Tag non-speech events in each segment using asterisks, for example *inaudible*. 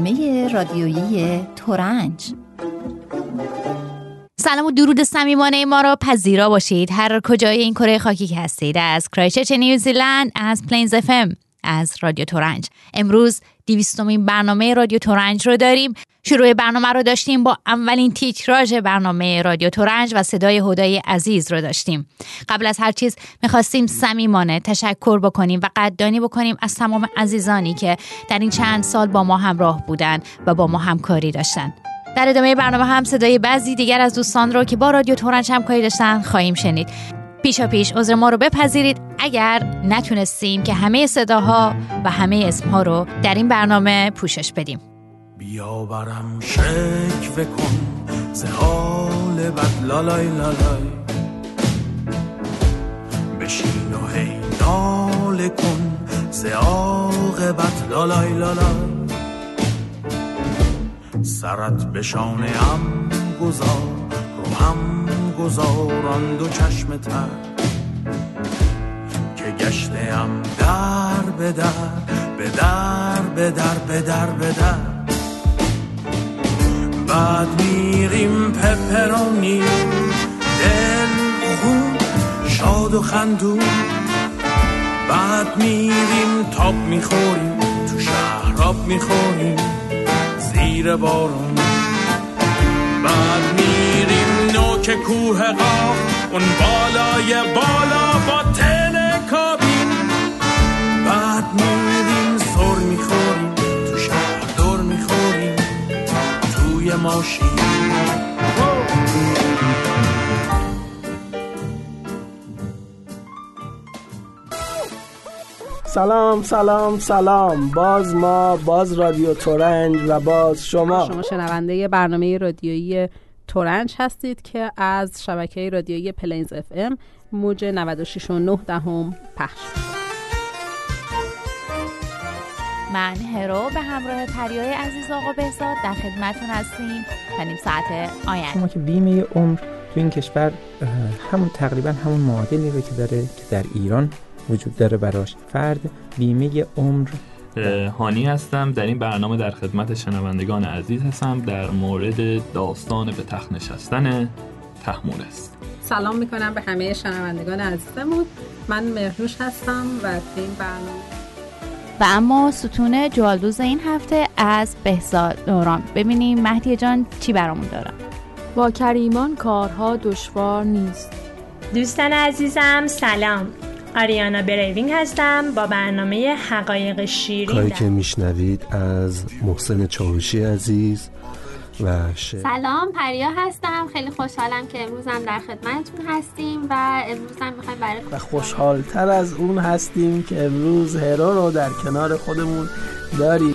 برنامه رادیویی تورنج سلام و درود صمیمانه ما را پذیرا باشید. هر کجای این کره خاکی که هستید از کرایست‌چرچ نیوزیلند از Plains FM از رادیو تورنج امروز دویستمین برنامه رادیو تورنج رو داریم. شروع برنامه رو داشتیم با اولین تیتراژ برنامه رادیو تورنج و صدای هدای عزیز رو داشتیم. قبل از هر چیز می‌خواستیم صمیمانه تشکر بکنیم و قدردانی بکنیم از تمام عزیزانی که در این چند سال با ما همراه بودن و با ما همکاری داشتن. در ادامه برنامه هم صدای بعضی دیگر از دوستان رو که با رادیو تورنج همکاری داشتن خواهیم شنید. پیشا پیش عذر ما رو بپذیرید. اگر نتونستیم که همه صداها و همه اسمها رو در این برنامه پوشش بدیم. بیا برم شکوه کن ز بد. لالای لالای. بشین و هی ناله کن ز عاقبت. لالای لالای. سرت به شانه هم گذار. گذاران دو چشم تر که گشته هم در به در به در به در به در به در. بعد میریم پپرونی دل خون شاد و خندون. بعد میریم تاب می‌خوریم تو شهراب می‌خوریم زیر بارون. بعد میریم نوک کوه قاف اون بالای بالا با تلکابین بعد میریم سر می‌خوریم تو شهر دور می‌خوریم توی ماشین. سلام سلام سلام. باز ما باز رادیو تورنج و باز شما. شما شنونده برنامه رادیویی تورنج هستید که از شبکه رادیویی Plains FM موج 96 و 9 دهم پخش من هرو به همراه پریای عزیز آقا بهزاد در خدمتون هستیم تا نیم ساعت آینده. شما که بیمه عمر تو این کشور همون تقریبا همون معادلی رو که داره که در ایران وجود داره براش. فرد بیمه عمر هانی هستم. در این برنامه در خدمت شنوندگان عزیز هستم. در مورد داستان به تخت نشستن تحمول است. سلام می‌کنم به همه شنوندگان عزیزمون. من مهنوش هستم و این برنامه و اما ستون جوالدوز این هفته از بهزاد دوران. ببینیم مهدی جان چی برامون دارم با کریمان کارها دشوار نیست. دوستان عزیزم سلام. آریانا بریوینگ هستم با برنامه حقایق شیرین کاری که میشنوید از محسن چاوشی عزیز و سلام پریا هستم. خیلی خوشحالم که امروز هم در خدمتتون هستیم و امروز هم می‌خوایم برای و خوشحالتر از اون هستیم که امروز هرو رو در کنار خودمون داریم.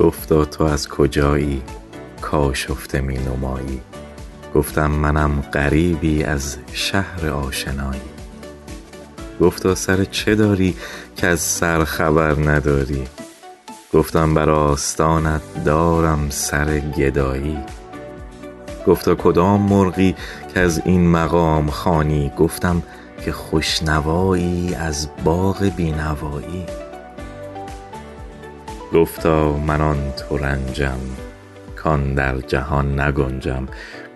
گفتا تو از کجایی کاشفته می نمایی؟ گفتم منم غریبی از شهر آشنایی. گفتا سر چه داری که از سر خبر نداری؟ گفتم بر آستانت دارم سر گدایی. گفتا کدام مرغی که از این مقام خانی گفتم که خوشنوایی از باغ بینوایی. گفتا من آن ترنجم کان در جهان نگنجم.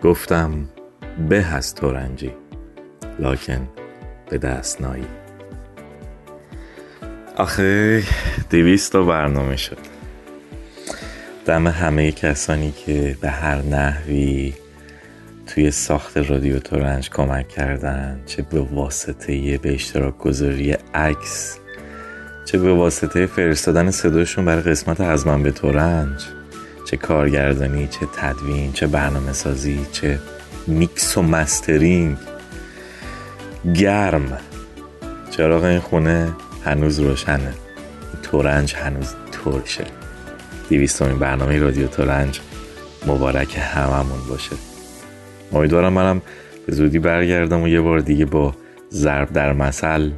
گفتم به از ترنجی لکن به دست نایی. آخه دویست تا برنامه شد. دم همه کسانی که به هر نحوی توی ساخت رادیو تورنج کمک کردن چه به واسطه به اشتراک گذاری عکس چه به واسطه فرستادن صداشون برای قسمت از من به تورنج؟ چه کارگردانی چه تدوین چه برنامه سازی چه میکس و mastering. گرم. چراغ این خونه هنوز روشنه. تورنج هنوز ترشه. دویستمین برنامه رادیو تورنج مبارک هممون باشه. امیدوارم منم به زودی برگردم و یه بار دیگه با ضرب در مثل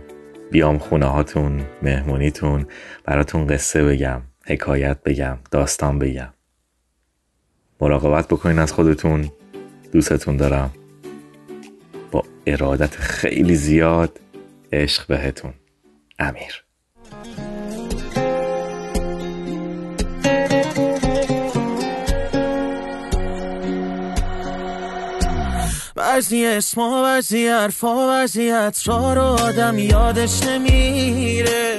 بیام خونه هاتون مهمونیتون براتون قصه بگم حکایت بگم داستان بگم. مراقبت بکنین از خودتون. دوستتون دارم. با ارادت خیلی زیاد عشق بهتون. امیر. بعضی اسما بعضی حرفا بعضی عطرا رو آدم یادش نمیره.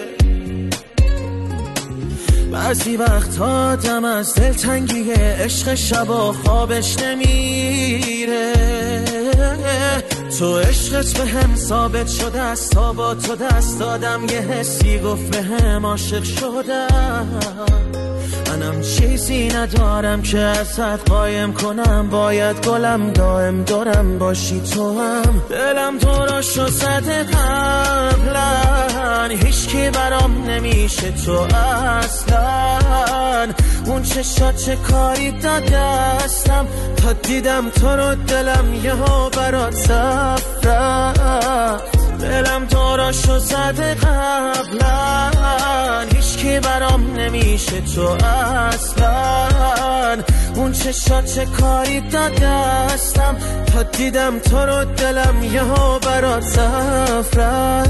بعضی وقت آدم از دلتنگی عشق شبا خوابش نمیره. تو عشقت به هم ثابت شده است تا با تو دست دادم یه حسی گفت به هم عاشق شدم منم چیزی ندارم که ازت قایم کنم. باید گلم دائم دارم. باشی تو هم. دلم تو را زده قبلا هیچکی برام نمیشه تو اصلا. اون چشات چه کاری دادستم تا دیدم تو رو دلم یه ها برات سفرم دلم تو را زده قبلا نمیشه تو اصلا اون چشات چه کاری دادستم تا دیدم تو رو دلم یه ها برات سفرم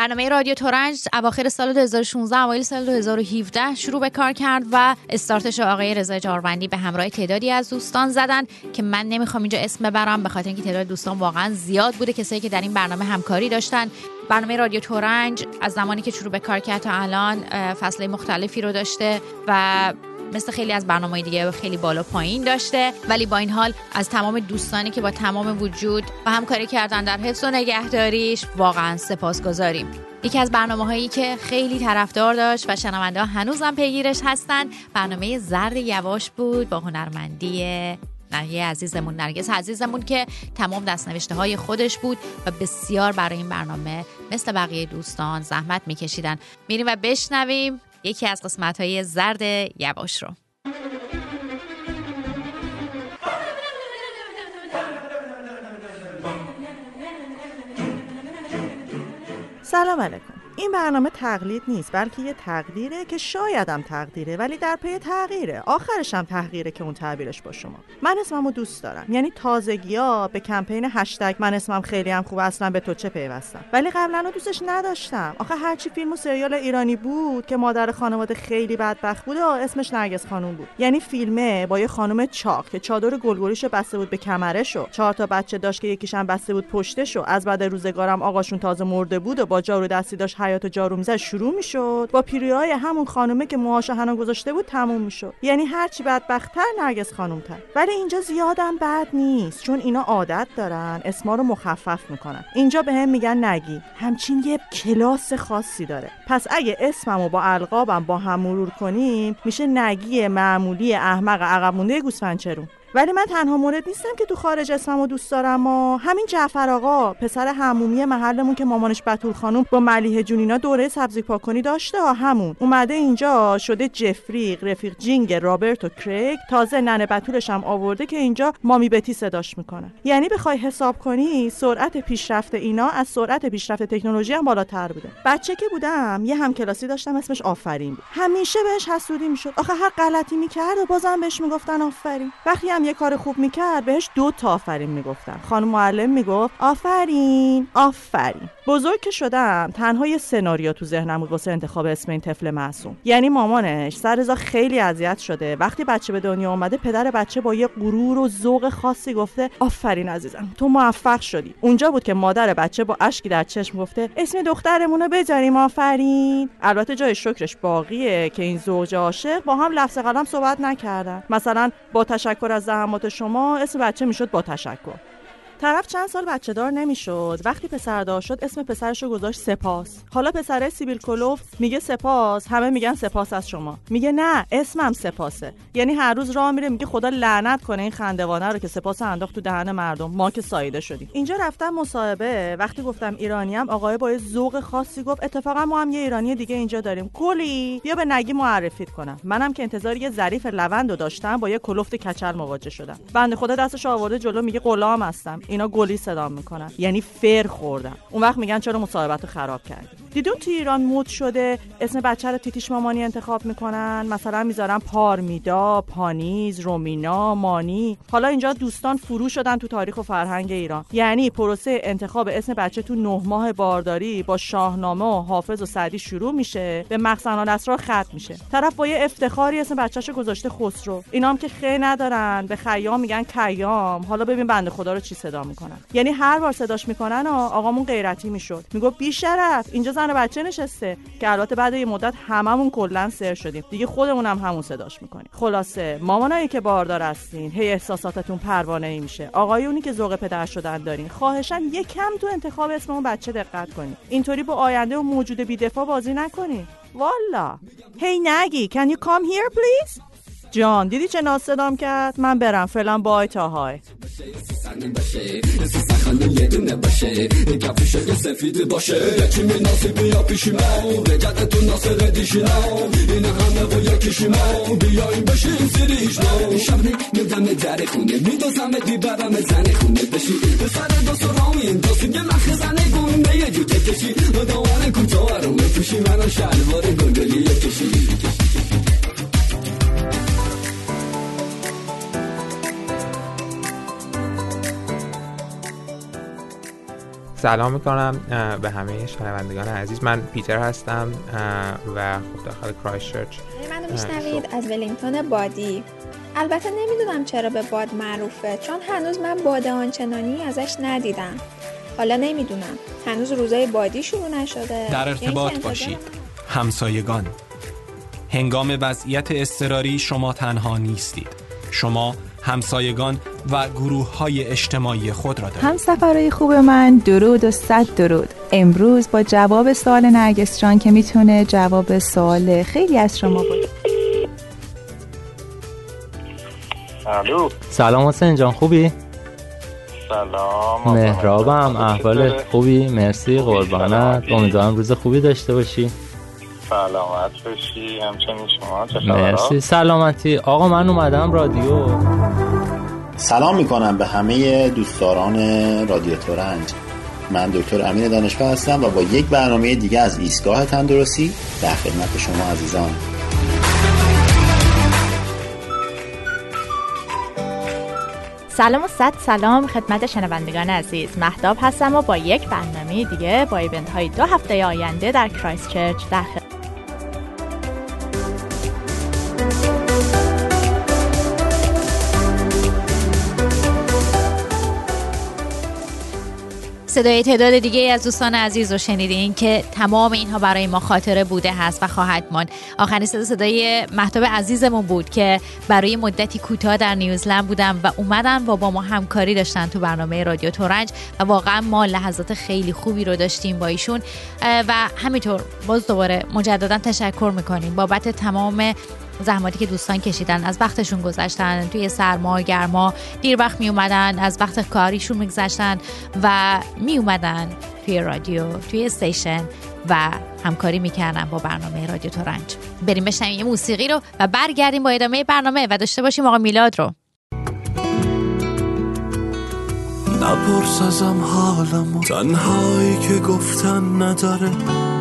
برنامه رادیو تورنج اواخر سال 2016 اوایل سال 2017 شروع به کار کرد و استارتش آقای رضا جاروندی به همراه تعدادی از دوستان زدن که من نمی‌خوام اینجا اسم ببرم به خاطر اینکه تعداد دوستان واقعا زیاد بوده کسایی که در این برنامه همکاری داشتن. برنامه رادیو تورنج از زمانی که شروع به کار کرد تا الان فصله مختلفی رو داشته و مثل خیلی از برنامه دیگه خیلی بالا پایین داشته. ولی با این حال از تمام دوستانی که با تمام وجود و همکاری کردن در حفظ و نگهداریش واقعا سپاسگزاریم. یکی از برنامه هایی که خیلی طرفدار داشت و شنونده هنوزم پیگیرش هستن برنامه زرد یواش بود با هنرمندی نهیه عزیزمون نرگس عزیزمون که تمام دستنوشته های خودش بود و بسیار برای این برنامه مثل بقیه دوستان زحمت میکشیدن. میریم و بشنویم یکی از قسمت های زرد یواش رو. سلام علیکم. این برنامه تقلید نیست بلکه یه تقدیره که شایدم تقدیره ولی در پی تغییره. آخرش هم تغییره که اون تعبیرش با شما. من اسممو دوست دارم. یعنی تازگی ها به کمپین هشتگ من اسمم خیلی هم خوب اصلا به تو چه پیوستم؟ ولی قبلا دوستش نداشتم. آخه هرچی فیلم و سریال ایرانی بود که مادر خانواده خیلی بدبخت بود اسمش نرگس خانوم بود. یعنی فیلمه با یه خانم چاق که چادر گلگلیشو بسته بود به کمرشو. چهار تا بچه داشت که یکیشم بسته بود پشتشو. از بعد روزگارم آقاشون تازه مرده بود و با جارو دستی داشت حیات جارو می‌زد شروع می‌شد. با پیریای همون خانومه که موهاشو هنو گذاشته بود تموم می‌شد. یعنی هرچی بدبختتر نرگس خانوم تر ولی اینجا زیادم بد نیست چون اینا عادت دارن اسما رو مخفف می‌کنن. اینجا به هم میگن نگی. همچین یه کلاس خاصی داره. پس اگه اسممو با القابم با هم مرور کنیم میشه نگی معمولی احمق عقب مونده گوسفندچرون ولی من تنها مورد نیستم که تو خارج اسممو دوست دارم و همین جعفر آقا پسر همومی محلمون که مامانش بتول خانم با ملیه جونینا دوره سبزی پاکنی داشته ها همون. اومده اینجا شده جفریق رفیق جینگ رابرت و کریگ. تازه ننه بتولش هم آورده که اینجا مامی بتی صداش می‌کنه. یعنی بخوای حساب کنی سرعت پیشرفت اینا از سرعت پیشرفت تکنولوژی هم بالاتر بوده. بچه که بودم یه همکلاسی داشتم اسمش آفرین بود. همیشه بهش حسودی می‌شد. آخه هر غلطی می‌کرد و بازم بهش می‌گفتن آفرین. وقتی یه کار خوب می‌کرد بهش دو تا آفرین می‌گفتن. خانم معلم می‌گفت آفرین آفرین. بزرگ که شدم تنها یه سناریو تو ذهنم بود واسه انتخاب اسم این طفل معصوم. یعنی مامانش سر خیلی اذیت شده. وقتی بچه به دنیا اومده پدر بچه با یه غرور و ذوق خاصی گفته آفرین عزیزم تو موفق شدی. اونجا بود که مادر بچه با اشکی در چشم گفته اسم دخترمون رو بذاریم آفرین. البته جای شکرش باقیه که این زوج عاشق با هم لفظ قلم صحبت نکردن. مثلا با تشکر از زحمات شما اسم بچه می‌شد با تشکر. طرف چند سال بچه دار نمی‌شد. وقتی پسر دار شد اسم پسرش رو گذاشت سپاس. حالا پسره سیبیل کلوف میگه سپاس. همه میگن سپاس از شما. میگه نه اسمم سپاسه. یعنی هر روز راه میره میگه خدا لعنت کنه این خندوانه رو که سپاس انداخت تو دهن مردم. ما که سایده شدیم. اینجا رفتم مصاحبه. وقتی گفتم ایرانیم آقای با ذوق خاصی گفت اتفاقا ما هم یه ایرانی دیگه اینجا داریم. کلی. بیا به نگی معرفیت کنم. منم که انتظار یه ظریف لوند داشتم با یه کلفت کچل مواجه شدم. بنده خدا دستش آورده جلو میگه غلام هستم. اینا گلی صدا می‌کنن. یعنی فر خوردن. اون وقت میگن چرا مصاحبت رو خراب کردی؟ دیدون تو ایران مود شده اسم بچه رو تیتیش مامانی انتخاب می‌کنن؟ مثلا می‌ذارن پارمیدا پانیز رومینا مانی. حالا اینجا دوستان فرو شدن تو تاریخ و فرهنگ ایران. یعنی پروسه انتخاب اسم بچه تو نه ماه بارداری با شاهنامه و حافظ و سعدی شروع میشه به مخزن الاسرار ختم میشه. طرف با یه افتخاری اسم بچه‌شو گذاشته خسرو. اینام که خی ندارن به خیام میگن کیام. حالا ببین بنده خدا رو چی صدا می‌کنن. یعنی هر بار صداش می‌کنن آقامون غیرتی می‌شد. می‌گفت بی شرف اینجا زن بچه نشسته که البته بعد یه مدت هممون کلا سر شدیم. دیگه خودمون هم همون صداش می‌کنیم. خلاصه مامانایی که باردار هستین هی احساساتتون پروانه ای میشه آقایونی که ذوق پدر شدن دارین. خواهشن یه کم تو انتخاب اسم اون بچه دقت کنید اینطوری با آینده و موجود بیدفاع بازی نکنی والا. هی نگی can you come here please? جان دیدی چه ناز صدام کرد؟ من برم فعلا بای تا های. یه دونه باشه باشه همه شب سلام می‌کنم به همه شنوندگان عزیز. من پیتر هستم و خب داخل کرایشچرچ منو میشنوید از ولینگتون بادی. البته نمی‌دونم چرا به باد معروفه چون هنوز من باد آنچنانی ازش ندیدم. حالا نمی‌دونم. هنوز روزای بادی شروع نشده. در ارتباط باشید. همسایگان. هنگام وضعیت اضطراری شما تنها نیستید. شما همسایگان و گروه های اجتماعی خود را دارید هم سفرهای خوب من درود و صد درود. امروز با جواب سوال نرگس جان که می‌تونه جواب سوال خیلی از شما بود الو. سلام حسین جان خوبی؟ سلام. مهرابم احوالت خوبی؟ مرسی قربانت. امیدوارم روز خوبی داشته باشی. سلامت باشی. همچنین شما مرسی. سلامتی. آقا من اومدم رادیو. سلام می‌کنم به همه دوستداران رادیو تورنج من دکتر امین دانشپه هستم و با یک برنامه دیگه از ایستگاه تندرستی در خدمت شما عزیزان. سلام و صد سلام خدمت شنوندگان عزیز. مهداب هستم و با یک برنامه دیگه با ایونت های دو هفته آینده در کرایست چرچ در صدای تعداد دیگه از دوستان عزیز رو شنیدین که تمام اینها برای ما خاطره بوده هست و خواهد ماند. آخرین صدا صدای محتاب عزیزمون بود که برای مدتی کوتاه در نیوزلند بودن و اومدن و با ما همکاری داشتن تو برنامه رادیو تورنج و واقعا ما لحظات خیلی خوبی رو داشتیم با ایشون. و همینطور باز دوباره مجددا تشکر می‌کنیم بابت تمام زحماتی که دوستان کشیدن از وقتشون گذاشتن توی سرما گرما دیر وقت می اومدن از وقت کاریشون میگذشتن و می اومدن توی رادیو توی استیشن و همکاری می‌کردن با برنامه رادیو تورنج بریم بشنویم یه موسیقی رو و برگردیم با ادامه برنامه و داشته باشیم آقا میلاد رو. نپرس ازم حالمو. تنهایی که گفتن نداره.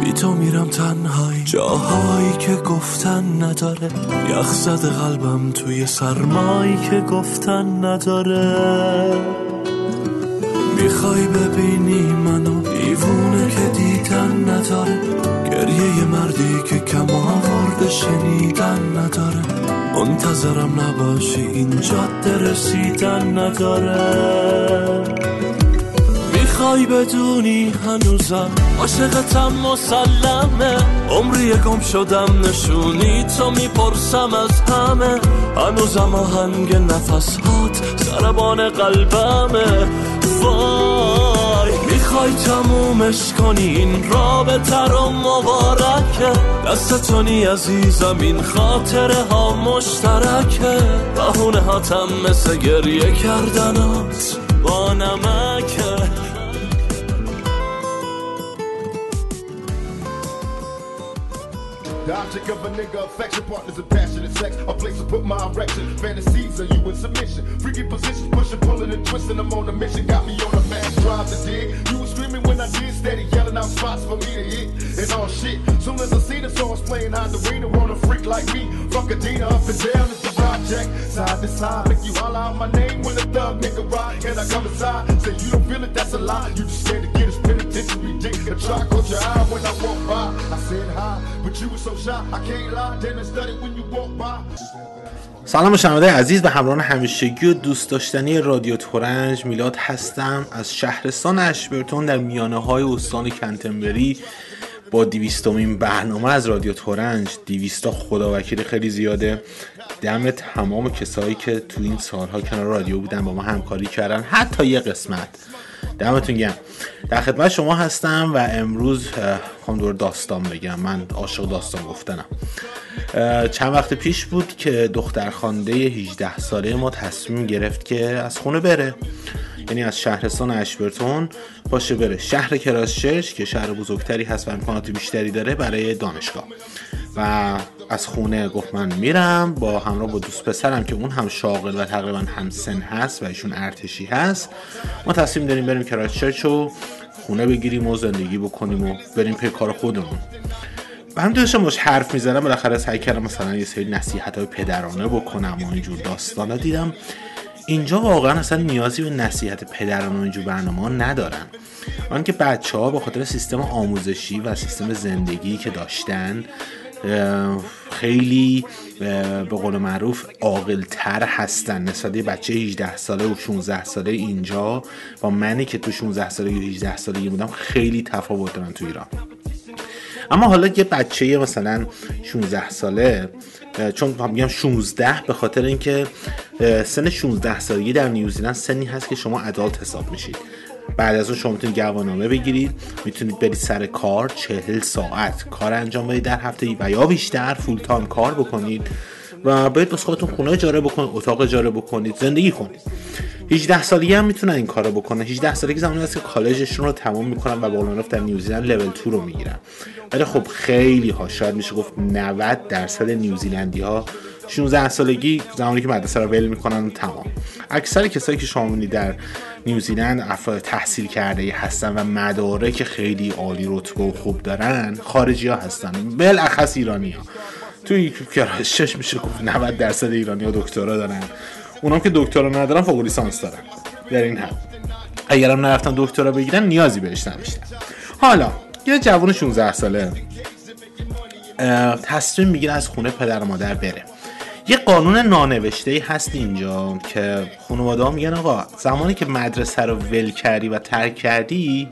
بی تو میرم تنهایی. جاهایی که گفتن نداره. یخ قلبم توی سرمایی که گفتن نداره. می‌خوای ببینی منو؟ دیوونه که دیدن نداره. گریه یه مردی که کم آورده شنیدن نداره. منتظرم نباشی این جاده رسیدن نداره. می‌خوای بدونی هنوزم عاشقتم مسلمه. عمری گم شدم نشونی تو می‌پرسم از همه. هنوزم آهنگ نفس هات سربان قلبمه. وای می‌خوای تمومش کنی این رابطه رو مبارکه. دستتونی عزیزم این خاطره ها مشترکه. بهونه هاتم مثل گریه کردنات. با نمکه. The object of a nigga affection, partners and passionate sex. A place to put my erection. Fantasies of you in submission. Freaky positions, pushing, pulling, and twisting. I'm on a mission. Got me on a mass drive to dig. You was screaming when I did, steady yelling out spots for me to hit. And all shit. Soon as I see the songs playing, hide the arena. Want a freak like me. Fuck a Dina up and down. It's the project. Side to side. Make you holler out my name when the thug nigga ride. And I come inside. Say you don't feel it, that's a lie. You just scared to get his penitentiary dick. A try caught your eye when I walk by. I said hi, but you was so shy. I can't lie. Then I studied when you walk by. سلام شنونده عزیز به همراهان همیشگی و دوست داشتنی رادیو تورنج میلاد هستم از شهرستان اشبرتون در میانه های استان کنتنبری با دیویستومین برنامه از رادیو تورنج دیویستا خدا وکیل خیلی زیاده. دم تمام کسایی که تو این سالها کنار رادیو بودن با ما همکاری کردن. حتی یه قسمت. دمتون گرم. در خدمت شما هستم و امروز خواهم دور داستان بگم. من عاشق داستان گفتنم. چند وقت پیش بود که دختر خانده 18 ساله ما تصمیم گرفت که از خونه بره. یعنی از شهرستان اشبرتون باشه بره شهر کراسچرچ که شهر بزرگتری هست و امکانات بیشتری داره برای دانشگاه. و از خونه گفت من میرم با همراه با دوست پسرم که اون هم شاغل و تقریبا هم سن هست و ایشون ارتشی هست. ما تصمیم داریم بریم کراسچرچ و خونه بگیریم و زندگی بکنیم و بریم پی کار خودمون. و هم داشتم باش حرف می‌زنم بالاخره سعی کردم مثلا یه سری نصیحت های پدرانه بکنم و اینجور داستانا دیدم. اینجا واقعا اصلا نیازی به نصیحت پدرانه و اینجور برنامه ندارن. آنکه بچه ها به خاطر سیستم آموزشی و سیستم زندگی که داشتن خیلی به قول معروف تر هستن. نسبت بچه 18 ساله و 16 ساله اینجا با منی که تو 16 ساله و 18 ساله بودم خیلی تفاوت دارن تو ایران. اما حالا یه بچه مثلا 16 ساله چون میگم 16 به خاطر اینکه سن 16 سالگی در نیوزیلند سنی هست که شما ادالت حساب میشید. بعد از اون شما می‌تونید گواهنامه بگیرید می‌تونید برید سر کار چهل ساعت کار انجام بدید در هفته و یا بیشتر full time کار بکنید و برید واسه خودتون خونه اجاره بکنید اتاق اجاره بکنید زندگی کنید. 18 سالگی هم می‌تونن این کارو بکنن 18 سالگی زمانی است که کالجشون رو تمام می‌کنن و با در نیوزیلند لول 2 رو می‌گیرن. ولی خب خیلی ها شاید میشه گفت 90 درصد نیوزیلندی ها 16 سالگی زمانی که مدرسه رو ول می‌کنن تمام. اکثر کسایی که شما در نیوزیلند افراد تحصیل کرده هستن و مدارک خیلی عالی رتبه و خوب دارن خارجی ها هستن. بالاخص ایرانی ها. توی شش میشه گفت 90 درصد ایرانی ها دکترا دارن. اونام که دکترا ندارن فوق لیسانس دارن. در این حد. اگرم نرفتن دکترا بگیرن نیازی بهش نداشتن. حالا یه جوان 16 ساله. تصمیم می‌گیره از خونه پدر مادر بره. یه قانون نانوشته هست اینجا که خانواده ها میگن آقا زمانی که مدرسه رو ول کردی و ترک کردی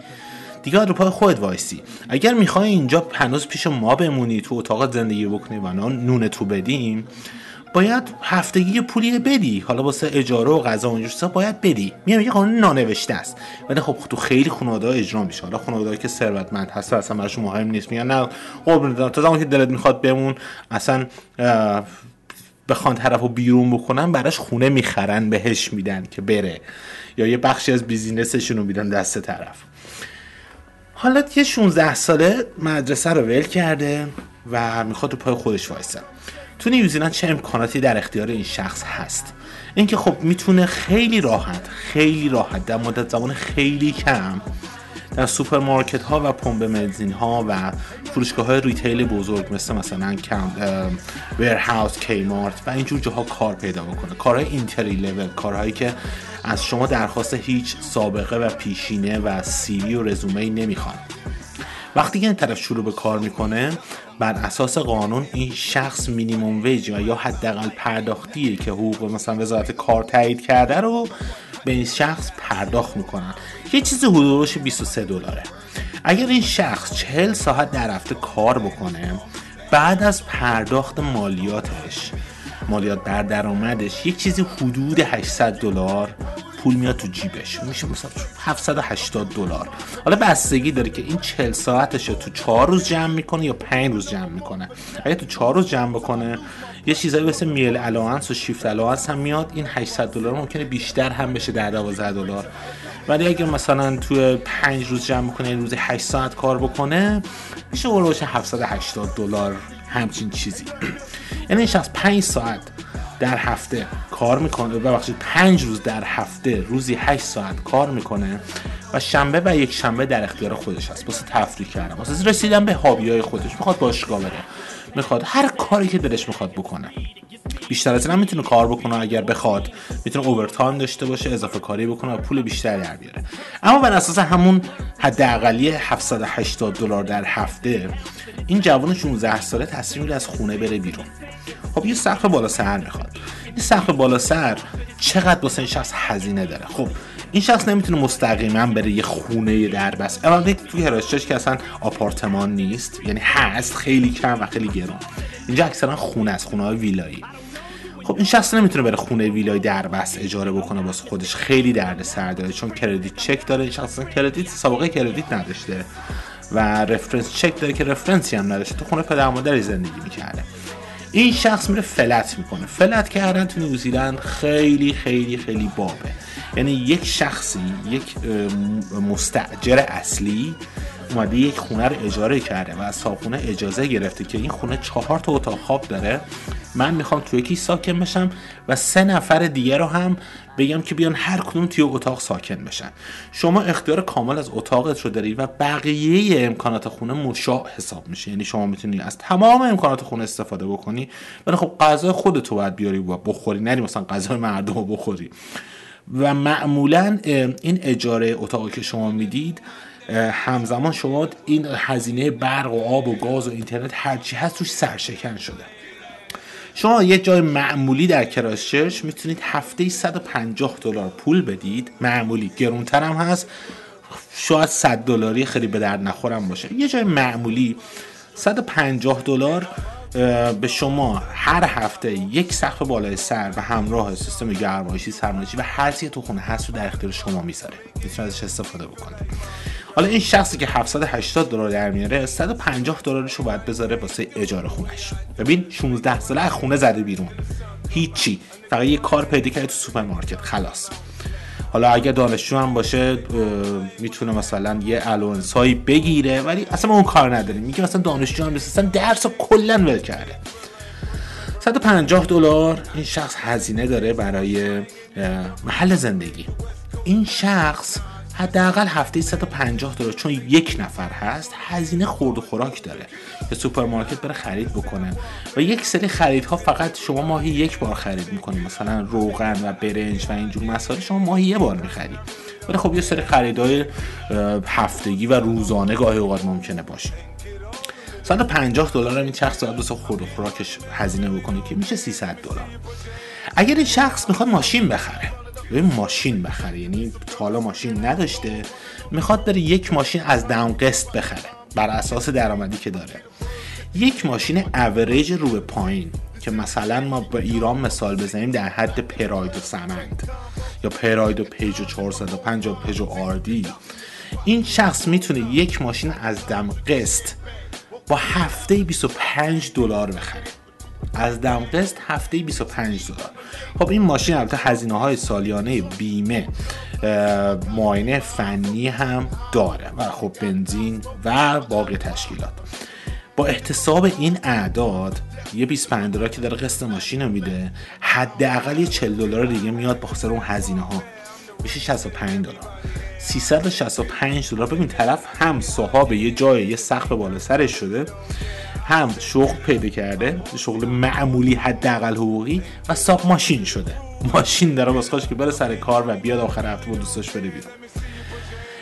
دیگه رو پای خود وایسی. اگر می‌خوای اینجا هنوز پیش ما بمونی تو اتاق زندگی بکنی و نون تو بدیم باید هفتگی پولی بدی. حالا واسه اجاره و غذا و اینجور باید بدی. میام یه قانون نانوشته است. ولی خب تو خیلی خانواده اجرا میشه. حالا خانواده که ثروتمند هست اصلا براشون مهم نیست. میگن نه خب تا زمانی که دلت می‌خواد بمون اصلا بخوان طرف رو بیرون بکنن براش خونه می‌خرن بهش میدن که بره. یا یه بخشی از بیزینسشون رو میدن دست طرف. حالا یه 16 ساله مدرسه رو ول کرده و می‌خواد رو پای خودش وایسه. تو نیوزیلند چه امکاناتی در اختیار این شخص هست؟ اینکه خب می‌تونه خیلی راحت خیلی راحت در مدت زمان خیلی کم در سوپرمارکت ها و پمپ بنزین ها و فروشگاه های retail بزرگ مثل مثلا Warehouse Kmart و اینجور جاها کار پیدا بکنه. کارهای entry level کارهایی که از شما درخواست هیچ سابقه و پیشینه و CV و رزومه ای نمی‌خوان. وقتی که این طرف شروع به کار می‌کنه بر اساس قانون این شخص minimum wage و یا حداقل پرداختیه که حقوق مثلا وزارت کار تایید کرده رو به این شخص پرداخت می‌کنن. یه چیزی حدودش 23 دلاره. اگر این شخص 40 ساعت در هفته کار بکنه بعد از پرداخت مالیاتش مالیات بر درآمدش یک چیزی حدود 800 دلار پول میاد تو جیبش. میشه مثلا 780 دلار. حالا بستگی داره که این 40 ساعتش تو 4 روز جمع می‌کنه یا 5 روز جمع می‌کنه. اگه تو 4 روز جمع بکنه یه چیزایی مثل میل الاوانس و شیفت الاوانس هم میاد. این 800 دلار ممکنه بیشتر هم بشه در 12 دلار. ولی اگر مثلا تو 5 روز جمع بکنه روز 8 ساعت کار بکنه میشه باشه 780 دلار همچین چیزی. *clears throat* یعنی این شخص 5 ساعت. در هفته کار می‌کنه. ببخشید پنج روز در هفته روزی 8 ساعت کار می‌کنه و شنبه و یک شنبه در اختیار خودش هست. واسه تفریح کردن واسه رسیدن به هابی های خودش. می‌خواد باشگاه بره می‌خواد هر کاری که دلش می‌خواد بکنه. بیشتر از این می‌تونه کار بکنه اگر بخواد می‌تونه اوورتایم داشته باشه اضافه کاری بکنه و پول بیشتری در بیاره. اما بر اساس همون حداقلی 780 دلار در هفته این جوان 16 ساله تصمیم از خونه بره بیرون. خب یه سقف بالا سر می‌خواد. این سقف بالا سر چقدر واسه این شخص هزینه داره؟ خب این شخص نمی‌تونه مستقیما بره یه خونه در بس اول توی هراشچش که اصلا آپارتمان نیست یعنی هست خیلی کم و خیلی گرون. اینجا اکثرا خونه است خونه های ویلایی. خب این شخص نمی‌تونه بره خونه ویلای دربست اجاره بکنه واسه خودش. خیلی درد سر داره چون کردیت چک داره. این شخص کردیت سابقه کردیت نداشته و رفرنس چک داره که رفرنسی هم نداشته. تو خونه پدر مادری زندگی می‌کرده. این شخص میره فلت می‌کنه. فلت کردن تو نیوزیلند خیلی خیلی خیلی بابه. یعنی یک شخصی یک مستجر اصلی اومده یک خونه رو اجاره کرده و از صاحب اجازه گرفته که این خونه چهار تا اتاق خواب داره. من می‌خوام توی یکی ساکن بشم و سه نفر دیگه رو هم بگم که بیان هر کدوم توی اتاق ساکن بشن. شما اختیار کامل از اتاقت رو داری و بقیه امکانات خونه مشاع حساب میشه. یعنی شما می‌تونی از تمام امکانات خونه استفاده بکنی. ولی خب غذای خودتو باید بیاری و بخوری نری مثلا غذای مردم رو بخوری. و معمولا این اجاره اتاقی که شما می‌دید همزمان شما این هزینه برق و آب و گاز و اینترنت هرچی هست توش سرشکن شده. شما یه جای معمولی در کراسچرچ می‌تونید هفته 150 دلار پول بدید. معمولی گرونتر هم هست. شاید 100 دلاری خیلی به درد نخورم باشه. یه جای معمولی 150 دلار به شما هر هفته یک سقف بالای سر و همراه سیستم گرمایشی سرمایشی و هر چیزی تو خونه هست رو در اختیار شما می‌ذاره. می‌تونید ازش استفاده بکنید. حالا این شخصی که 780 دلار در میاره 150 دلارش رو باید بذاره واسه اجاره خونش. ببین 16 ساله از خونه زده بیرون. هیچی. فقط یه کار پیدا کرده تو سوپرمارکت. خلاص. حالا اگه دانشجو هم باشه می‌تونه مثلا یه allowance هایی بگیره ولی اصلا اون کار نداریم میگه مثلا دانشجو هم اصلا درس کلا ول کرده. 150 دلار این شخص هزینه داره برای محل زندگی. این شخص حداقل هفته 150 دلار. چون یک نفر هست هزینه خورد و خوراک داره. به سوپرمارکت بره خرید بکنه. و یک سری خریدها فقط شما ماهی یک بار خرید می‌کنید مثلا روغن و برنج و اینجور مسائل شما ماهی یه بار می‌خرید ولی خب یه سری خریدهای هفتگی و روزانه گاهی اوقات ممکنه باشه. 150 دلار این شخص باید واسه خورد و خوراکش هزینه بکنه که میشه 300 دلار. اگر این شخص می‌خواد ماشین بخره ببین ماشین بخره یعنی حالا ماشین نداشته می‌خواد بره یک ماشین از دم قسط بخره بر اساس درآمدی که داره. یک ماشین اوریج رو به پایین که مثلا ما با ایران مثال بزنیم در حد پراید و سمند یا پراید و پژو 405 و پژو آردی این شخص می‌تونه یک ماشین از دم قسط با هفته 25 دلار بخره. از دم قسط هفته 25 دلار خب این ماشین البته هزینه های سالیانه بیمه معاینه فنی هم داره و خب بنزین و باقی تشکیلات. با احتساب این اعداد یه 25 دلار که داره قسط ماشین رو میده حداقل یه 40 دلار دیگه میاد با خسر اون هزینه ها میشه 65 دلار. 365 دلار. ببین طرف هم صاحب یه جای یه سقف بالا سرش شده. هم شغل پیدا کرده شغل معمولی حداقل حقوقی و ساب ماشین شده. ماشین داره واسه که بره سر کار و بیاد آخر هفته با دوستاش بره بیرون.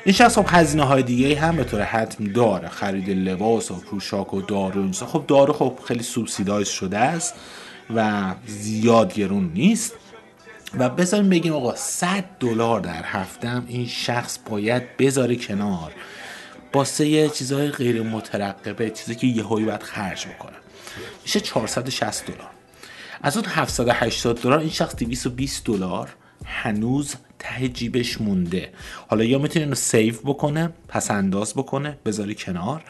این شخص خب هزینه های دیگه هم به طور حتم داره. خرید لباس و پوشاک و دارو خب دارو خب خیلی سوبسیدایز شده است و زیاد گرون نیست. و بذاریم بگیم آقا 100 دلار در هفتم این شخص باید بذاره کنار. باسه چیزهای غیر مترقبه چیزی که یهویی باید خرج بکنه میشه 460 دلار. از اون 780 دلار این شخص 220 دلار هنوز ته جیبش مونده. حالا یا می‌تونه اینو سیو بکنه پس انداز بکنه بذاری کنار.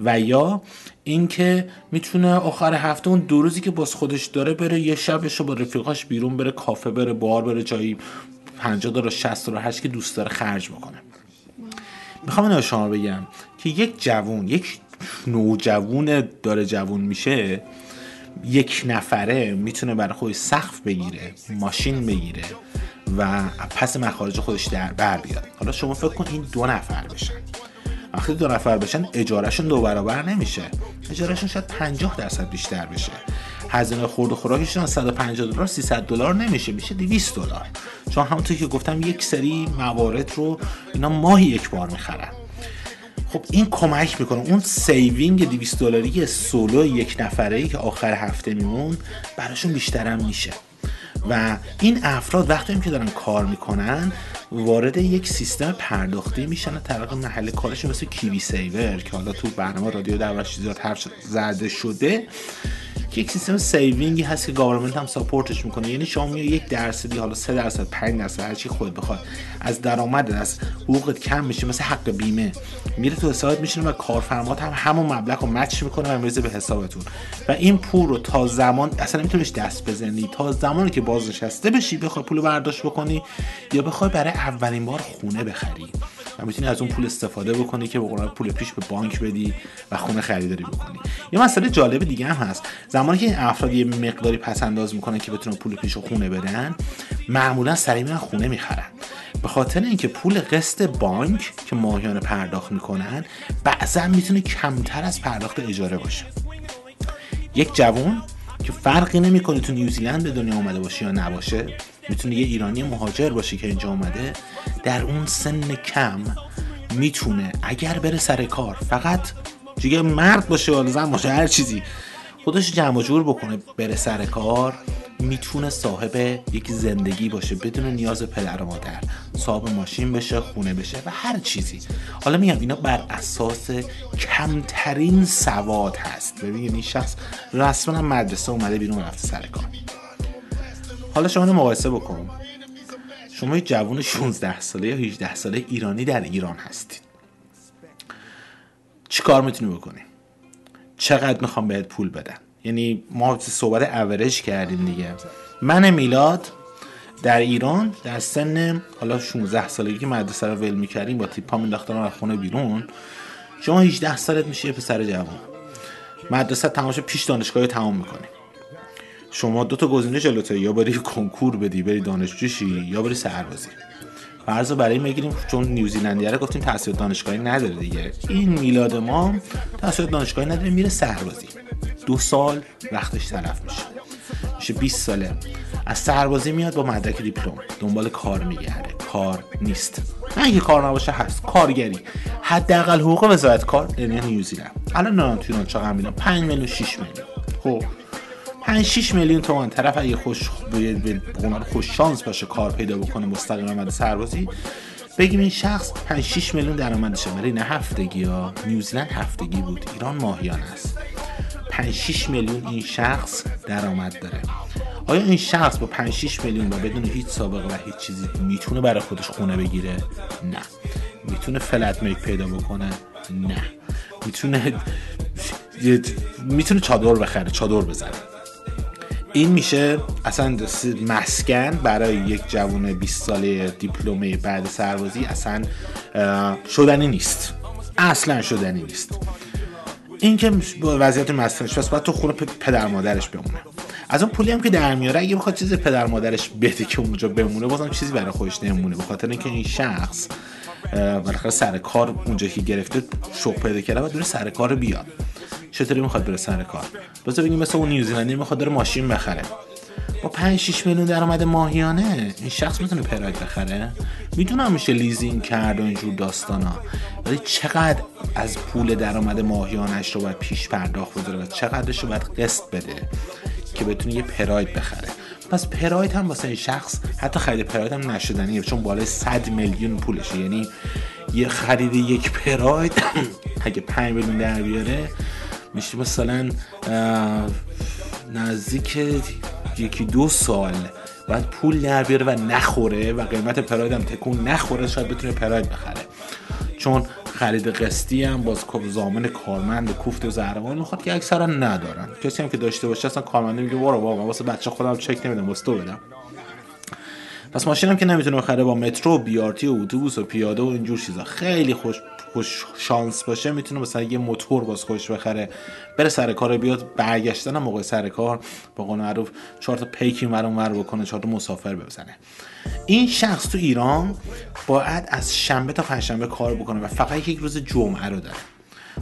و یا اینکه می‌تونه آخر هفته اون دو روزی که باز خودش داره بره یه شبش رو با رفیقاش بیرون بره کافه بره بار بره جایی 50 دلار 60 دلار هر که دوست داره خرج بکنه. می‌خوام اینو شما بگم که یک جوون یک نوجوون داره جوون میشه یک نفره می‌تونه برای خودش سقف بگیره ماشین بگیره و پس مخارج خودش در بر بیاد. حالا شما فکر کن این دو نفر بشن. وقتی دو نفر بشن اجارهشون دو برابر نمیشه. اجارهشون شاید 50 درصد بیشتر بشه. هزینه خورد و خوراکشون 150 دلار 300 دلار نمیشه میشه 200 دلار. چون همونطور که گفتم یک سری موارد رو اینا ماهی یک بار می‌خرن. خب این کمک می‌کنه. اون saving 200 دلاری سولو یک نفره ای که آخر هفته میمون براشون بیشترم میشه. و این افراد وقتی که دارن کار می‌کنن وارد یک سیستم پرداختی میشن طبق محل کارش مثل KiwiSaver که حالا تو برنامه رادیو در زیاد حرف زده شده که یک سیستم saving ی هست که government هم support ش می‌کنه. یعنی شما می یک درصدی حالا 3 درصد 5 درصد هر چی خود بخواد از درآمد از حقوقت کم میشه مثل حق بیمه. میره تو حسابت میشینه و کارفرمات هم همون مبلغ رو match می‌کنه و میریزه به حسابتون. و این پول رو تا زمان اصلا نمیتونیش دست بزنی. تا زمانی که بازنشسته بشی بخوای پول برداشت بکنی یا بخوای برای اولین بار خونه بخری. و می‌تونی از اون پول استفاده بکنی که به پول پیش به بانک بدی و خونه خریداری بکنی. یه مسئله جالب دیگه هم هست. زمانی که این افراد یه مقداری پس انداز می‌کنن که بتونن پول پیش و خونه بدن معمولا سریع میرن خونه می‌خرن. به خاطر اینکه پول قسط بانک که ماهیانه پرداخت می‌کنن بعضا می‌تونه کمتر از پرداخت اجاره باشه. یک جوان که فرقی نمی‌کنه تو نیوزیلند به دنیا آمده باشه یا نباشه. می‌تونه یه ایرانی مهاجر باشه که اینجا اومده. در اون سن کم می‌تونه اگر بره سر کار فقط دیگه مرد باشه یا زن باشه هر چیزی. خودش جمع جور بکنه بره سر کار. می‌تونه صاحب یک زندگی باشه بدون نیاز پدر و مادر. صاحب ماشین بشه خونه بشه و هر چیزی. حالا میگم اینا بر اساس کمترین سواد هست. ببینید این شخص رسما مدرسه اومده بیرون رفته سر کار. حالا شما مقایسه بکن. شما یک جوان 16 ساله یا 18 ساله ایرانی در ایران هستید. چی کار می‌تونی بکنی؟ چقدر می‌خوام بهت پول بدن یعنی ما صحبت اورج کردیم دیگه. من میلاد در ایران در سن حالا 16 سالگی که مدرسه رو ول می‌کردیم با تیپا مینداختن از خونه بیرون. شما 18 سالت میشه یه پسر جوان؟ مدرسه تماشا پیش دانشگاه تمام می‌کنی. شما دو تا گزینه جلوته یا بری کنکور بدی بری دانشجوشی یا بری سربازی. فرض برای می‌گیریم چون نیوزیلندی رو گفتیم تحصیل دانشگاهی نداره دیگه. این میلاد ما تحصیل دانشگاهی نداره میره سربازی. دو سال وقتش طرف میشه. میشه 20 ساله. از سربازی میاد با مدرک دیپلم. دنبال کار میگرده. کار نیست. نه اینکه کار نباشه هست. کارگری. حداقل حقوق وزارت کار یعنی نیوزیلند. الان نه تو چقدر میدن 5 میلیون 6 میلیون. خب. 5 6 میلیون تومان. طرف اگه خوش به خوش شانس باشه کار پیدا بکنه مستقیم آمده سربازی بگیم این شخص 5 6 میلیون درآمدشه. ولی نه هفتگی ها. نیوزیلند هفتگی بود. ایران ماهیان است. 5 6 میلیون این شخص درآمد داره. آیا این شخص با 5 6 میلیون و بدون هیچ سابقه و هیچ چیزی می‌تونه برای خودش خونه بگیره؟ نه. می‌تونه فلت میک پیدا بکنه؟ نه. می‌تونه می‌تونه چادر بخره چادر بزنه. این میشه اصلا مسکن برای یک جوان 20 ساله دیپلمه بعد سربازی اصلا شدنی نیست. اصلا شدنی نیست. این که وضعیت مسکنش پس باید تو خونه پدر مادرش بمونه. از اون پولی هم که در میاره اگه بخواد چیز پدر مادرش بده که اونجا بمونه بازم چیزی برای خودش نمونه. به خاطر اینکه این شخص بالاخره سر کار اونجا که گرفته شوق پیدا کرده و دور سر کار بیاد. چطوری می‌خواد بره سر کار؟ لازم بگیم مثل اون نیوزیلندی می‌خواد داره ماشین بخره. با 5 6 میلیون درآمد ماهیانه این شخص می‌تونه پراید بخره؟ می‌دونم میشه لیزینگ کرد و اینجور داستانا ولی چقدر از پول درآمد ماهیانش رو باید پیش پرداخت بذاره و چقدرش رو باید قسط بده که بتونه یه پراید بخره؟ پس پراید هم واسه این شخص حتی خرید پراید هم نشدنیه چون بالای 100 میلیون پولشه. یعنی یه خرید یک پراید *clears throat* اگه 5 میلیون در بیاره میشه مثلا نزدیک یکی دو سال باید پول در بیاره و نخوره و قیمت پراید هم تکون نخوره شاید بتونه پراید بخره. چون خرید قسطی هم باز زامن کارمند کوفت و زهرمان می‌خواد که اکثرا ندارن. کسی هم که داشته باشه اصلا کارمنده میگه برو بابا واسه بچه خودم چک نمیدم واسه تو بدم. پس ماشینم که نمی‌تونه بخره با مترو بیارتی و اتوبوس و پیاده و اینجور چیزا خیلی خوش خوش شانس باشه می‌تونه مثلا یه موتور باز خوش بخره بره سر کار بیاد برگشتن موقع سر کار با قول معروف چهار پیکی ور بکنه چهار مسافر بزنه. این شخص تو ایران باید از شنبه تا پنجشنبه کار بکنه و فقط یک روز جمعه رو داره.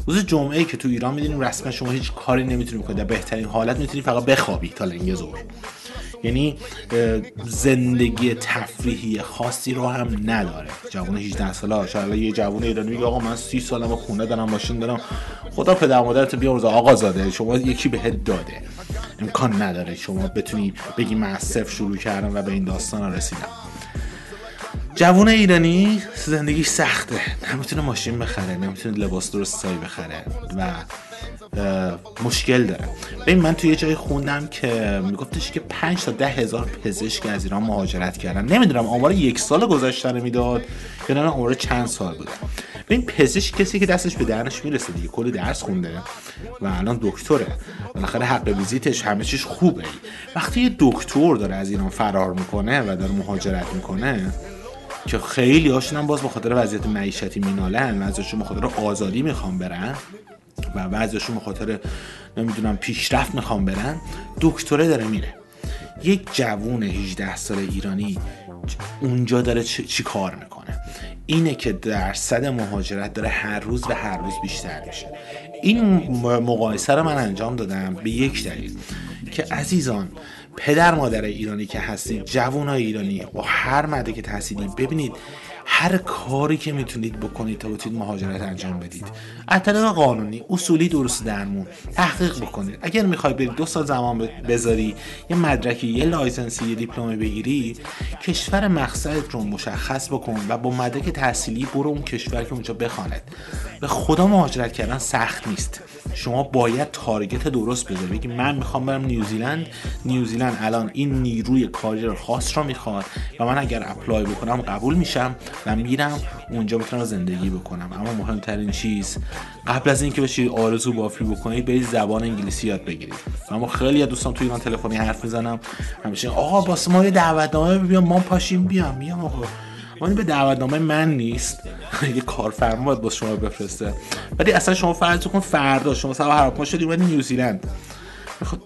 روز جمعه که تو ایران می‌دونیم رسما شما هیچ کاری نمی‌تونی بکنی در بهترین حالت می‌تونی فقط بخوابی تا لنگ زور یعنی زندگی تفریحی خاصی رو هم نداره. جوان 18 ساله شاید یه جوان ایرانی میگه آقا من 30 سالم خونه دارم ماشین دارم. خدا پدر مادرت بیامرز آقا زاده شما یکی بهت داده. امکان نداره شما بتونی بگی من شروع کردم و به این داستان رسیدم. جوان ایرانی زندگیش سخته. نمی‌تونه ماشین بخره نمی‌تونه لباس درست سایی بخره و مشکل داره. ببین من توی یه جایی خوندم که میگفتش که 5 تا ده هزار پزشک از ایران مهاجرت کردن. نمی‌دونم آمار یک سال گذشته رو می‌داد یا نه آمار چند سال بوده ببین پزشک کسی که دستش به درنش می‌رسه دیگه کلی درس خونده و الان دکتره. بالاخره حق ویزیتش همه چیش خوبه وقتی یه دکتر داره از ایران فرار می‌کنه و داره مهاجرت می‌کنه که خیلی هاشون باز به خاطر وضعیت معیشتی مینالن و ازشون به خاطر آزادی می‌خوام برن و بعضیشون به خاطر نمی‌دونم پیشرفت می‌خوام برن دکتره داره میره. یک جوون 18 سال ایرانی اونجا داره چی کار می‌کنه؟ اینه که درصد مهاجرت داره هر روز و هر روز بیشتر میشه. این مقایسه رو من انجام دادم به یک دلیل که عزیزان پدر مادر ایرانی که هستید جوان ایرانی با هر مدرک تحصیلی ببینید هر کاری که می‌تونید بکنید تا بتونید مهاجرت انجام بدید. از قانونی اصولی درست درمون تحقیق بکنید. اگر می‌خوای برید دو سال زمان بذاری یه مدرکی یه license ی یه دیپلم بگیری کشور مقصدت رو مشخص بکن و با مدرک تحصیلی برو اون کشور که اونجا بخواند. به خدا مهاجرت کردن سخت نیست. شما باید target درست بذاری. بگی من می‌خوام برم نیوزیلند نیوزیلند الان این نیروی کاری خاص رو می‌خواد و من اگر اپلای بکنم قبول میشم. و میرم اونجا می‌تونم زندگی بکنم. اما مهمترین چیز قبل از اینکه بشید آرزو بافی بکنید برید زبان انگلیسی یاد بگیرید. اما خیلی از دوستان توی ایران تلفنی حرف می‌زنم. همیشه آقا واسه ما یه دعوتنامه بیام ما پاشیم بیام میام آقا. ولی به دعوتنامه من نیست. *laughs* یه کارفرما باید با شما بفرسته. ولی اصلا شما فرض کن فردا شما سبا هراپا شدی اومدی نیوزیلند.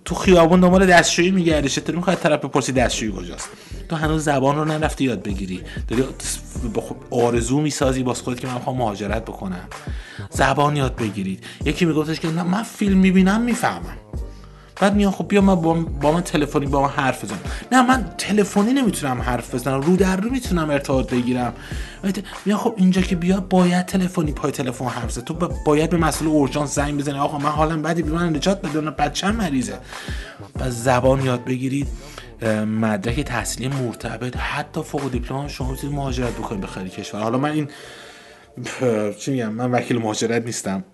تو خیابون دنبال دستشویی میگردی چطوری می‌خواد طرف بپرسی دستشویی کجاست؟ تو هنوز زبان رو نرفتی یاد بگیری. داری آرزو می‌سازی باز خودت که من می‌خوام مهاجرت بکنم. زبان یاد بگیرید. یکی میگفتش که نه من فیلم می‌بینم می‌فهمم. بعد میان خب بیا من با, من تلفنی با من حرف بزنم نه من تلفنی نمی‌تونم حرف بزنم. رو در رو می‌تونم ارتباط بگیرم. میان خب اینجا که بیا باید تلفنی پای تلفن حرف بزنم تو باید به مسئله اورژانس زنگ بزنی. آقا من حالم بدی بی من نجات بده. بچه‌م مریضه. و زبان یاد بگیرید. مدرک تحصیلی مرتبط حتی فوق دیپلم شما می‌تونید مهاجرت بکنید به خیلی کشور. حالا من این چی میگم؟ من وکیل مهاجرت نیستم.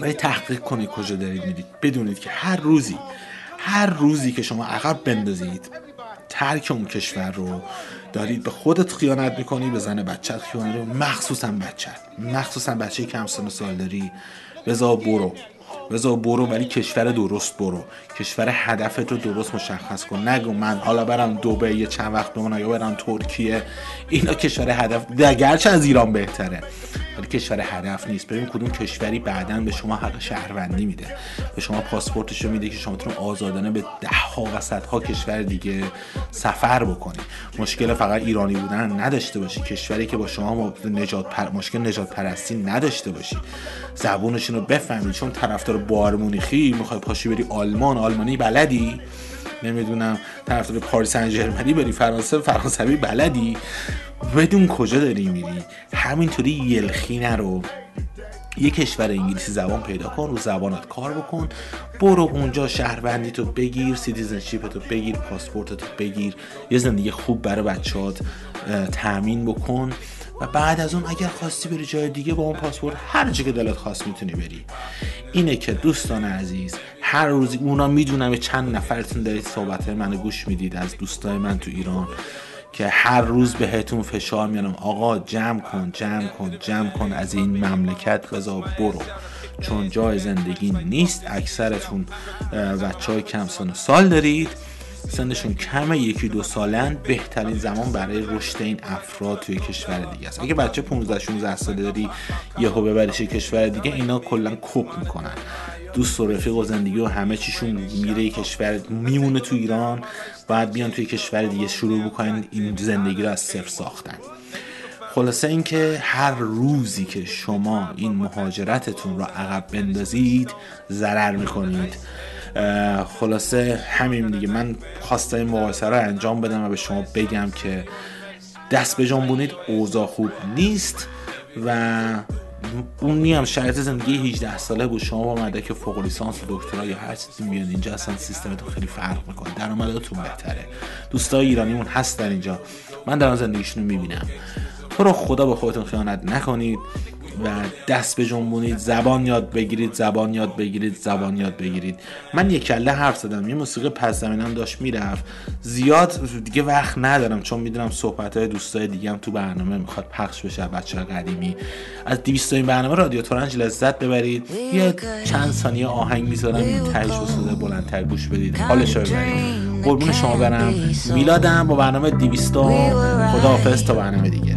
ولی تحقیق کنید کجا دارید می‌دید بدونید که هر روزی هر روزی که شما عقب بندازید ترک اون کشور رو دارید به خودت خیانت می‌کنی به زن بچت خیانت رو مخصوصا بچه مخصوصا بچه کم سن سال داری. بزا برو. بذار برو ولی کشور درست برو. کشور هدفت رو درست مشخص کن. نگو من حالا برم دوبه یه چند وقت بمونم یا برم ترکیه. اینا کشور هدف گرچه از ایران بهتره. ولی کشور هدف نیست. ببین کدوم کشوری بعدا به شما حق شهروندی میده. به شما پاسپورتش رو میده که شما تون آزادانه به ده ها و صدها کشور دیگه سفر بکنی مشکل فقط ایرانی بودن نداشته باشی. کشوری که با شما نژاد پر... مشکل نژاد پرستی نداشته باشی. زبونشون رو بفهمی. چون طرفدار بایرن مونیخی می‌خوای پاشی بری آلمان. آلمانی بلدی؟ نمی‌دونم. طرفدار پاریس سن ژرمنی بری فرانسه؟ فرانسوی بلدی؟ بدون کجا داری میری؟ همینطوری یلخی نرو یه کشور انگلیسی زبان پیدا کن رو زبانت کار بکن. برو اونجا شهروندی تو بگیر citizenship تو بگیر پاسپورت تو بگیر. یه زندگی خوب برای بچهات تأمین بکن. و بعد از اون اگر خواستی بری جای دیگه با اون پاسپورت هر جا که دلت خواست می‌تونی بری. اینه که دوستان عزیز هر روزی اونا می‌دونم چند نفرتون دارید صحبت منو گوش می‌دید از دوستای من تو ایران که هر روز بهتون فشار میارم. آقا جمع کن جمع کن جمع کن از این مملکت بذار برو. چون جای زندگی نیست. اکثرتون بچه های کم سال دارید. سنشون کمه یکی دو سالن. بهترین زمان برای رشد این افراد توی کشور دیگه است. اگه بچه 15 16 ساله داری یهو ببریش کشور دیگه اینا کلا کپ می‌کنن. دوست و رفیق و زندگی و همه چیشون میره کشور میمونه تو ایران بعد بیان توی کشور دیگه شروع بکنن این زندگی رو از صفر ساختن. خلاصه اینکه هر روزی که شما این مهاجرتتون رو عقب بندازید ضرر می‌کنید خلاصه همین دیگه. من خواسته این مقایسه رو انجام بدم و به شما بگم که دست به جنبونید اوضاع خوب نیست و اون نیم شرایط زندگی 18 ساله بود. شما با مدرک فوق لیسانس و دکترا یا هر چیزی میاد اینجا اصلا سیستمتون خیلی فرق می‌کنه. درآمدتون بهتره. دوستای ایرانیمون هستن اینجا. من در زندگیشون رو می‌بینم. تو رو خدا به خودتون خیانت نکنید. و دست به جنبونید زبان یاد بگیرید زبان یاد بگیرید زبان یاد بگیرید. من یک کله حرف زدم یه موسیقی پس زمینم داشت می‌رفت. زیاد دیگه وقت ندارم چون می‌دونم صحبت های دوستای دیگه هم تو برنامه می‌خواد پخش بشه بچه قدیمی. از 200 این برنامه رادیو تورنج لذت ببرید. یه چند ثانیه آهنگ می‌ذارم این تهش و بلندتر گوش بدید. حالش رو قربون شما برم. میلادم با برنامه 200 خداحافظ تا برنامه دیگه.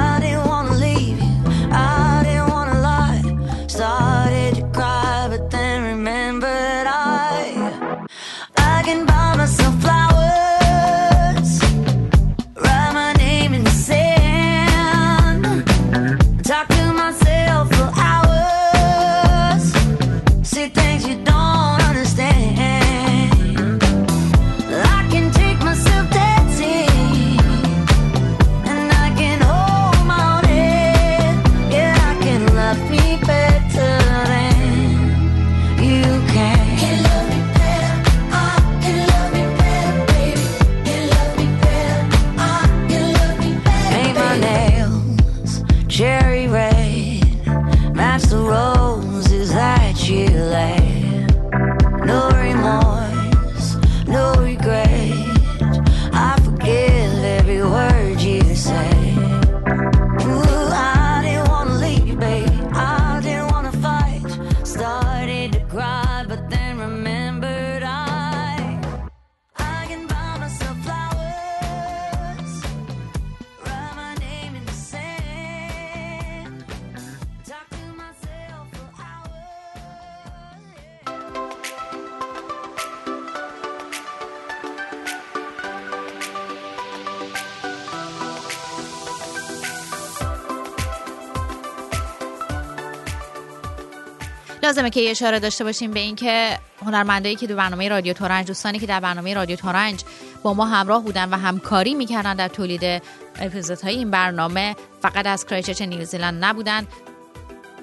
لازمه که یه اشاره داشته باشیم به اینکه هنرمندایی که تو برنامه رادیو تورنج دوستانی که در برنامه رادیو تورنج با ما همراه بودن و همکاری می‌کردن در تولید اپیزودهای این برنامه فقط از کرایچرچ نیوزیلند نبودن.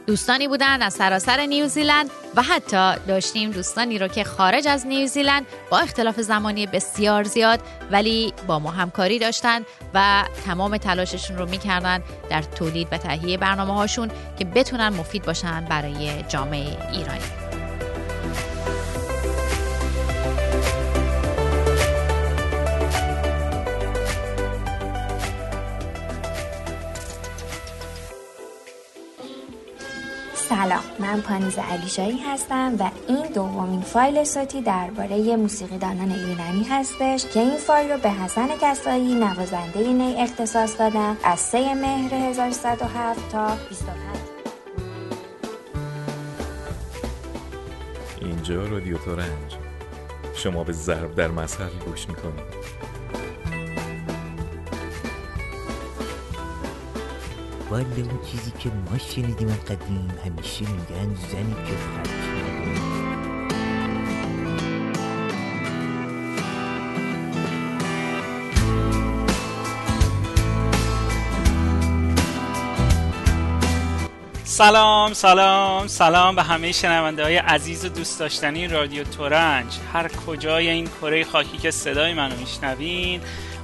دوستانی بودن از سراسر نیوزیلند و حتی داشتیم دوستانی رو که خارج از نیوزیلند با اختلاف زمانی بسیار زیاد ولی با ما همکاری داشتن و تمام تلاششون رو می‌کردن در تولید و تهیه برنامه هاشون که بتونن مفید باشن برای جامعه ایرانی. سلام من پانیز علیشایی هستم و این دومین فایل صوتی درباره موسیقیدانان ایرانی هستش که این فایل رو به حسن کسایی نوازنده نی اختصاص دادم از 3 مهر 1307 تا 25 اینجا رادیو تورنج. شما به ضرب در مسئله گوش می‌کنید. والا اون چیزی که ما شنیدیم قدیم همیشه میگن زنی که نداره سلام سلام سلام به همه شنونده های عزیز و دوست داشتنی رادیو تورنج. هر کجای این کره خاکی که صدای منو میشنوین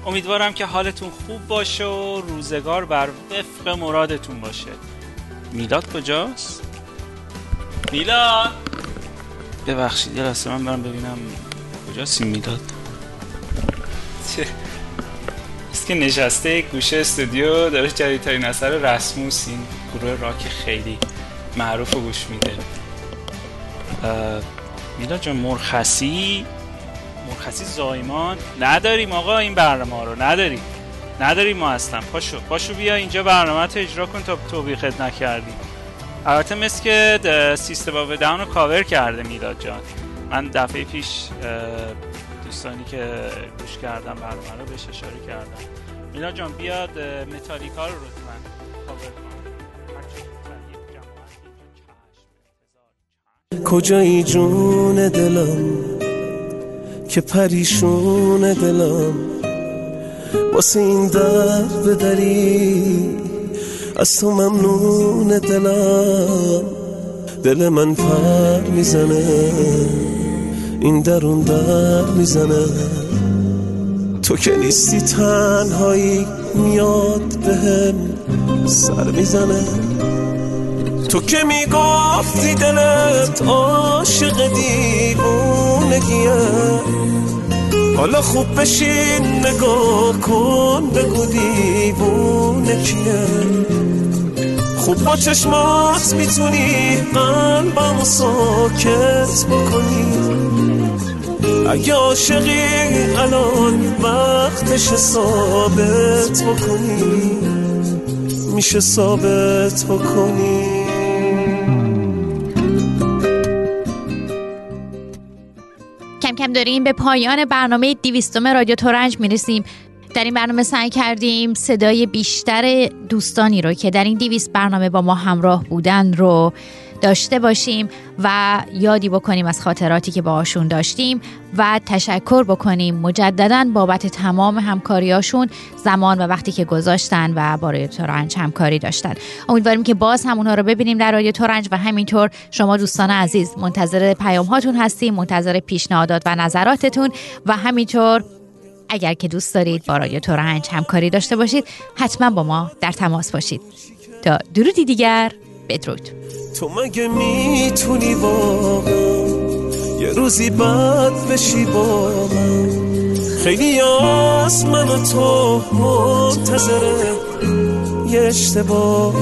امیدوارم که حالتون خوب باشه و روزگار بر وفق مرادتون باشه. میلاد کجاست؟ میلاد! ببخشید یه لحظه من برم ببینم کجاست این میلاد. *laughs* است که نشسته گوشه استودیو داره جدیدترین اثر رسموس این گروه راک خیلی معروف و گوش میده. میلاد جان مرخصی؟ مرخصی زایمان نداریم آقا این برنامه رو نداریم. نداریم ما اصلا پاشو پاشو بیا اینجا برنامه تو اجرا کن تا توبیخت نکردیم البته مثل که System of a Down رو کاور کرده میلاد جان. من دفعه پیش دوستانی که گوش کردم برنامه رو بهش اشاره کردم. میلاد جان بیاد متالیکا رو لطفا کاور کن. کجایی جون دلم؟ که پریشون دلم. واسه این درد دری از تو ممنون دلم. دل من پر می‌زنه این درون در می‌زنه. تو که نیستی تنهایی میاد بهم سر می‌زنه. تو که می‌گفتی دلت عاشق دیوونگیه. حالا خوب بشین نگاه کن بگو دیوونه کیه. خوب با چشمات می‌تونی قلبمو ساکت بکنی. اگه عاشقی الان وقتش ثابت بکنی. میشه ثابت بکنی. کم کم داریم به پایان برنامه دیویستوم رادیو تورنج می‌رسیم. در این برنامه سعی کردیم صدای بیشتر دوستانی رو که در این دیویست برنامه با ما همراه بودن رو داشته باشیم و یادی بکنیم از خاطراتی که باهاشون داشتیم و تشکر بکنیم مجددا بابت تمام همکاریاشون زمان و وقتی که گذاشتن و با رادیو تورنج همکاری داشتن. امیدواریم که باز هم اونها رو ببینیم در رادیو تورنج و همینطور شما دوستان عزیز منتظر پیام هاتون هستیم منتظر پیشنهادات و نظراتتون و همینطور اگر که دوست دارید با رادیو تورنج همکاری داشته باشید حتما با ما در تماس باشید. تا درودی دیگر بدرود. تو مگه می‌تونی واقعا یه روزی بد بشی با من؟ خیلی از من و تو منتظره یه اشتباه.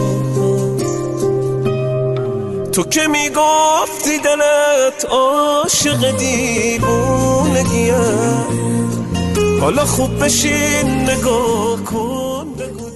تو که می‌گفتی دلت عاشق دیوونگیه؟ حالا خوب بشین نگاه کن بگو